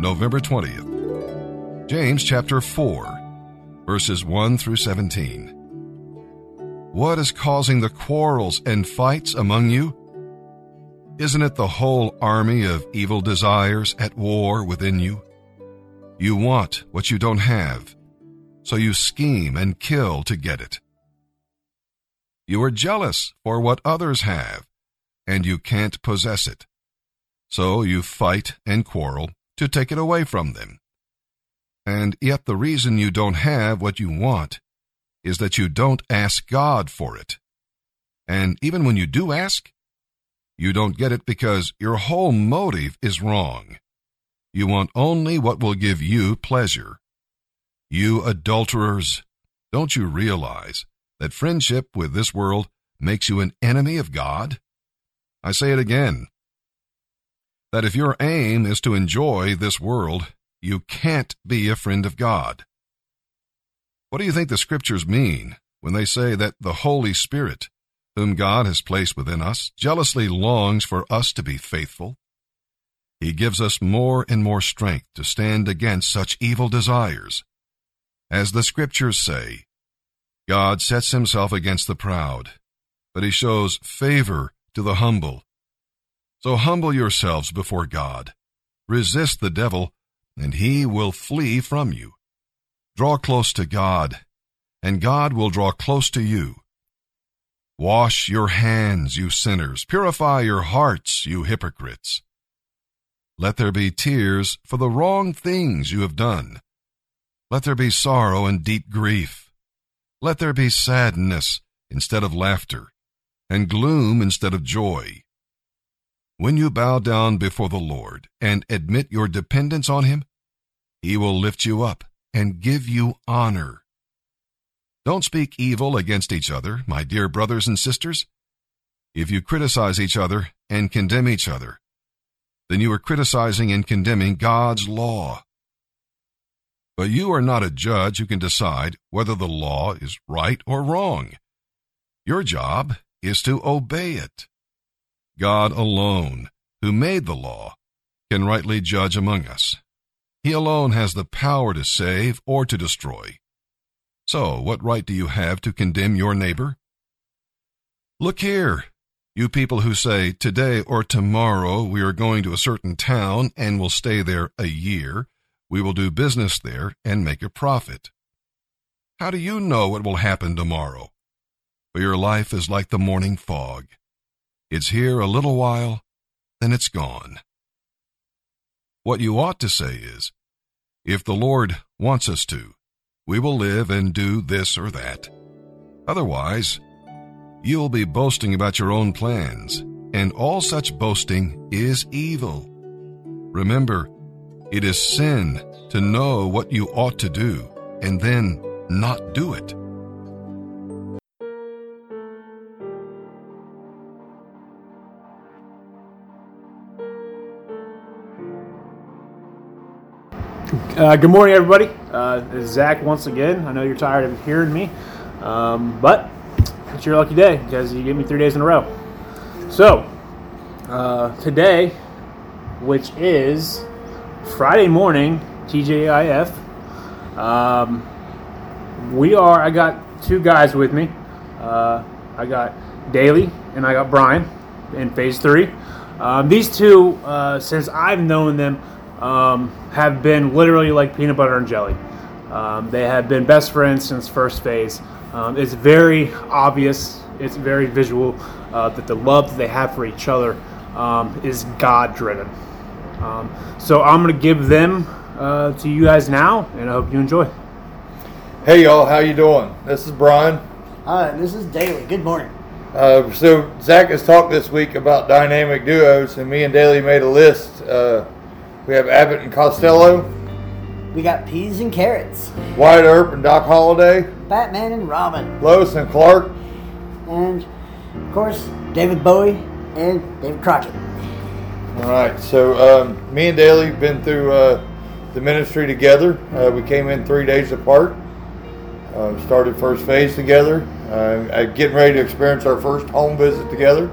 November 20th. James chapter 4, verses 1 through 17. What is causing the quarrels and fights among you? Isn't it the whole army of evil desires at war within you? You want what you don't have, so you scheme and kill to get it. You are jealous for what others have, and you can't possess it. So you fight and quarrel to take it away from them. And yet the reason you don't have what you want is that you don't ask God for it. And even when you do ask, you don't get it because your whole motive is wrong. You want only what will give you pleasure. You adulterers, don't you realize that friendship with this world makes you an enemy of God? I say it again that if your aim is to enjoy this world, you can't be a friend of God. What do you think the scriptures mean when they say that the Holy Spirit, whom God has placed within us, jealously longs for us to be faithful? He gives us more and more strength to stand against such evil desires. As the scriptures say, God sets himself against the proud, but he shows favor to the humble. So humble yourselves before God. Resist the devil, and he will flee from you. Draw close to God, and God will draw close to you. Wash your hands, you sinners. Purify your hearts, you hypocrites. Let there be tears for the wrong things you have done. Let there be sorrow and deep grief. Let there be sadness instead of laughter, and gloom instead of joy. When you bow down before the Lord and admit your dependence on Him, He will lift you up and give you honor. Don't speak evil against each other, my dear brothers and sisters. If you criticize each other and condemn each other, then you are criticizing and condemning God's law. But you are not a judge who can decide whether the law is right or wrong. Your job is to obey it. God alone, who made the law, can rightly judge among us. He alone has the power to save or to destroy. So, what right do you have to condemn your neighbor? Look here, you people who say, today or tomorrow we are going to a certain town and will stay there a year, we will do business there and make a profit. How do you know what will happen tomorrow? For your life is like the morning fog. It's here a little while, then it's gone. What you ought to say is, if the Lord wants us to, we will live and do this or that. Otherwise, you'll be boasting about your own plans, and all such boasting is evil. Remember, it is sin to know what you ought to do and then not do it. Uh, good morning, everybody. Uh, this Zach once again. I know you're tired of hearing me, um, but it's your lucky day because you gave me three days in a row. So, uh, today, which is Friday morning, TGIF, um, we are, I got two guys with me. Uh, I got Daly and I got Brian in phase three. Um, these two, uh, since I've known them, um, have been literally like peanut butter and jelly. Um, they have been best friends since first phase. Um, it's very obvious, it's very visual uh, that the love that they have for each other um, is God driven. Um, so I'm going to give them uh, to you guys now, and I hope you enjoy. Hey y'all, how you doing? This is Brian. Hi, this is Daly. Good morning. Uh, so Zach has talked this week about dynamic duos, and me and Daly made a list. We have Abbott and Costello, We got peas and carrots, Wyatt Earp and Doc Holliday, Batman and Robin, Lois and Clark, and of course David Bowie and David Crockett. All right, so um, me and Daly been through uh, the ministry together. Uh, we came in three days apart. Uh, started first phase together. Uh, getting ready to experience our first home visit together.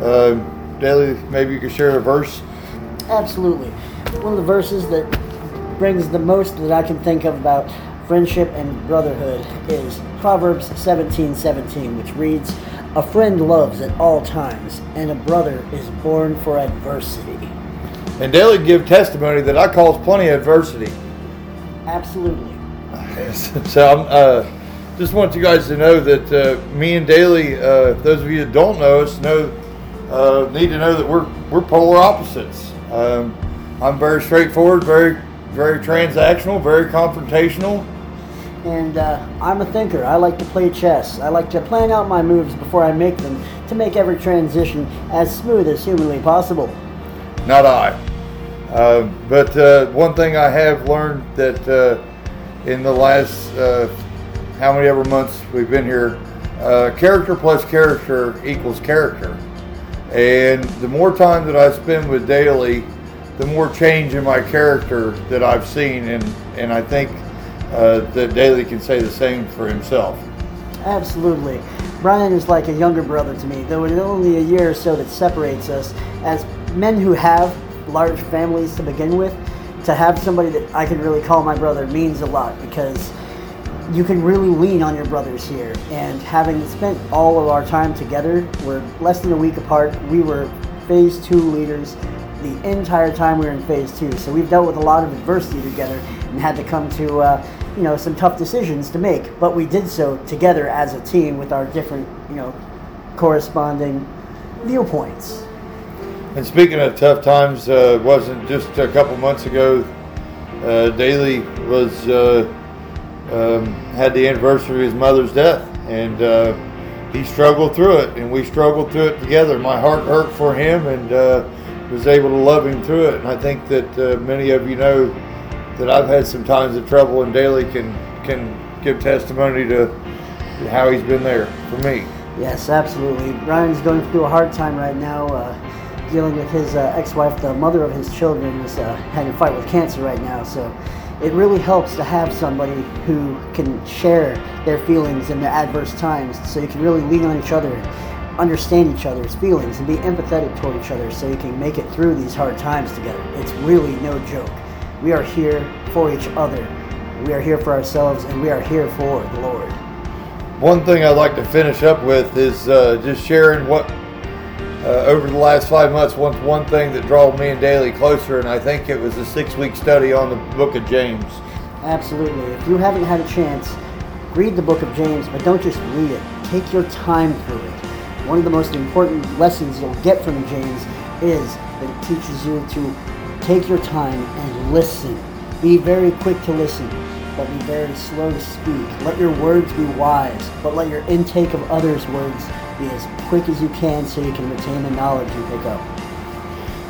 Uh, Daly, maybe you could share a verse. Absolutely. one of the verses that brings the most that I can think of about friendship and brotherhood is Proverbs 17 17, which reads, A friend loves at all times, and a brother is born for adversity. And Daly give testimony that I caused plenty of adversity. Absolutely. so I'm uh, just want you guys to know that uh, me and Daly, uh, those of you that don't know us, know uh, need to know that we're we're polar opposites. Um, I'm very straightforward, very very transactional, very confrontational. And uh, I'm a thinker. I like to play chess. I like to plan out my moves before I make them to make every transition as smooth as humanly possible. Not I. Uh, but uh, one thing I have learned that uh, in the last uh, how many ever months we've been here, uh, character plus character equals character. And the more time that I spend with Daly, the more change in my character that I've seen, and and I think uh, that Daly can say the same for himself. Absolutely. Brian is like a younger brother to me, though it is only a year or so that separates us. As men who have large families to begin with, to have somebody that I can really call my brother means a lot because you can really lean on your brothers here. And having spent all of our time together, we're less than a week apart. We were phase two leaders the entire time we were in phase two. So we've dealt with a lot of adversity together and had to come to uh, you know some tough decisions to make. But we did so together as a team with our different you know corresponding viewpoints. And speaking of tough times, uh, wasn't just a couple months ago. Uh, Daly was uh, um, had the anniversary of his mother's death, and uh, he struggled through it, and we struggled through it together. My heart hurt for him, and uh, was able to love him through it. And I think that uh, many of you know that I've had some times of trouble, and Daly can can give testimony to how he's been there for me. Yes, absolutely. Brian's going through a hard time right now, uh, dealing with his uh, ex-wife, the mother of his children, is uh, having a fight with cancer right now. So it really helps to have somebody who can share their feelings in the adverse times, so you can really lean on each other, understand each other's feelings, and be empathetic toward each other, so you can make it through these hard times together. It's really no joke. We are here for each other. We are here for ourselves, and we are here for the Lord. One thing I'd like to finish up with is uh, just sharing what uh, over the last five months, one one thing that drew me and Daly closer, and I think it was a six-week study on the Book of James. Absolutely. If you haven't had a chance, read the book of James, but don't just read it. Take your time through it. One of the most important lessons you'll get from James is that it teaches you to take your time and listen. Be very quick to listen, but be very slow to speak. Let your words be wise, but let your intake of others' words be as quick as you can so you can retain the knowledge you pick up.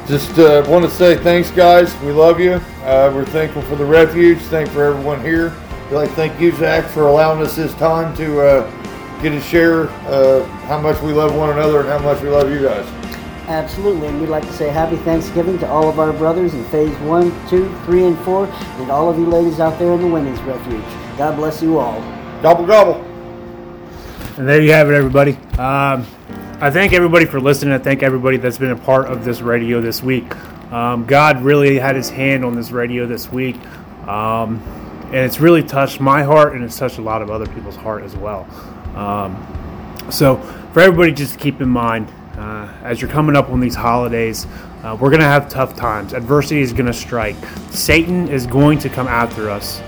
Just uh, want to say thanks, guys. We love you. Uh, we're thankful for the refuge. Thank for everyone here. We'd like to thank you, Zach, for allowing us this time to uh, get to share uh, how much we love one another and how much we love you guys. Absolutely, and we'd like to say happy Thanksgiving to all of our brothers in phase one, two, three, and four, and all of you ladies out there in the women's refuge. God bless you all. Gobble gobble. And there you have it, everybody. Um, I thank everybody for listening. I thank everybody that's been a part of this radio this week. Um, God really had his hand on this radio this week. Um, and it's really touched my heart and it's touched a lot of other people's heart as well. Um, so, for everybody, just keep in mind uh, as you're coming up on these holidays, uh, we're going to have tough times. Adversity is going to strike. Satan is going to come after us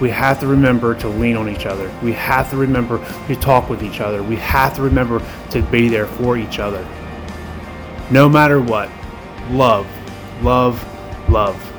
we have to remember to lean on each other. We have to remember to talk with each other. We have to remember to be there for each other. No matter what, love, love, love.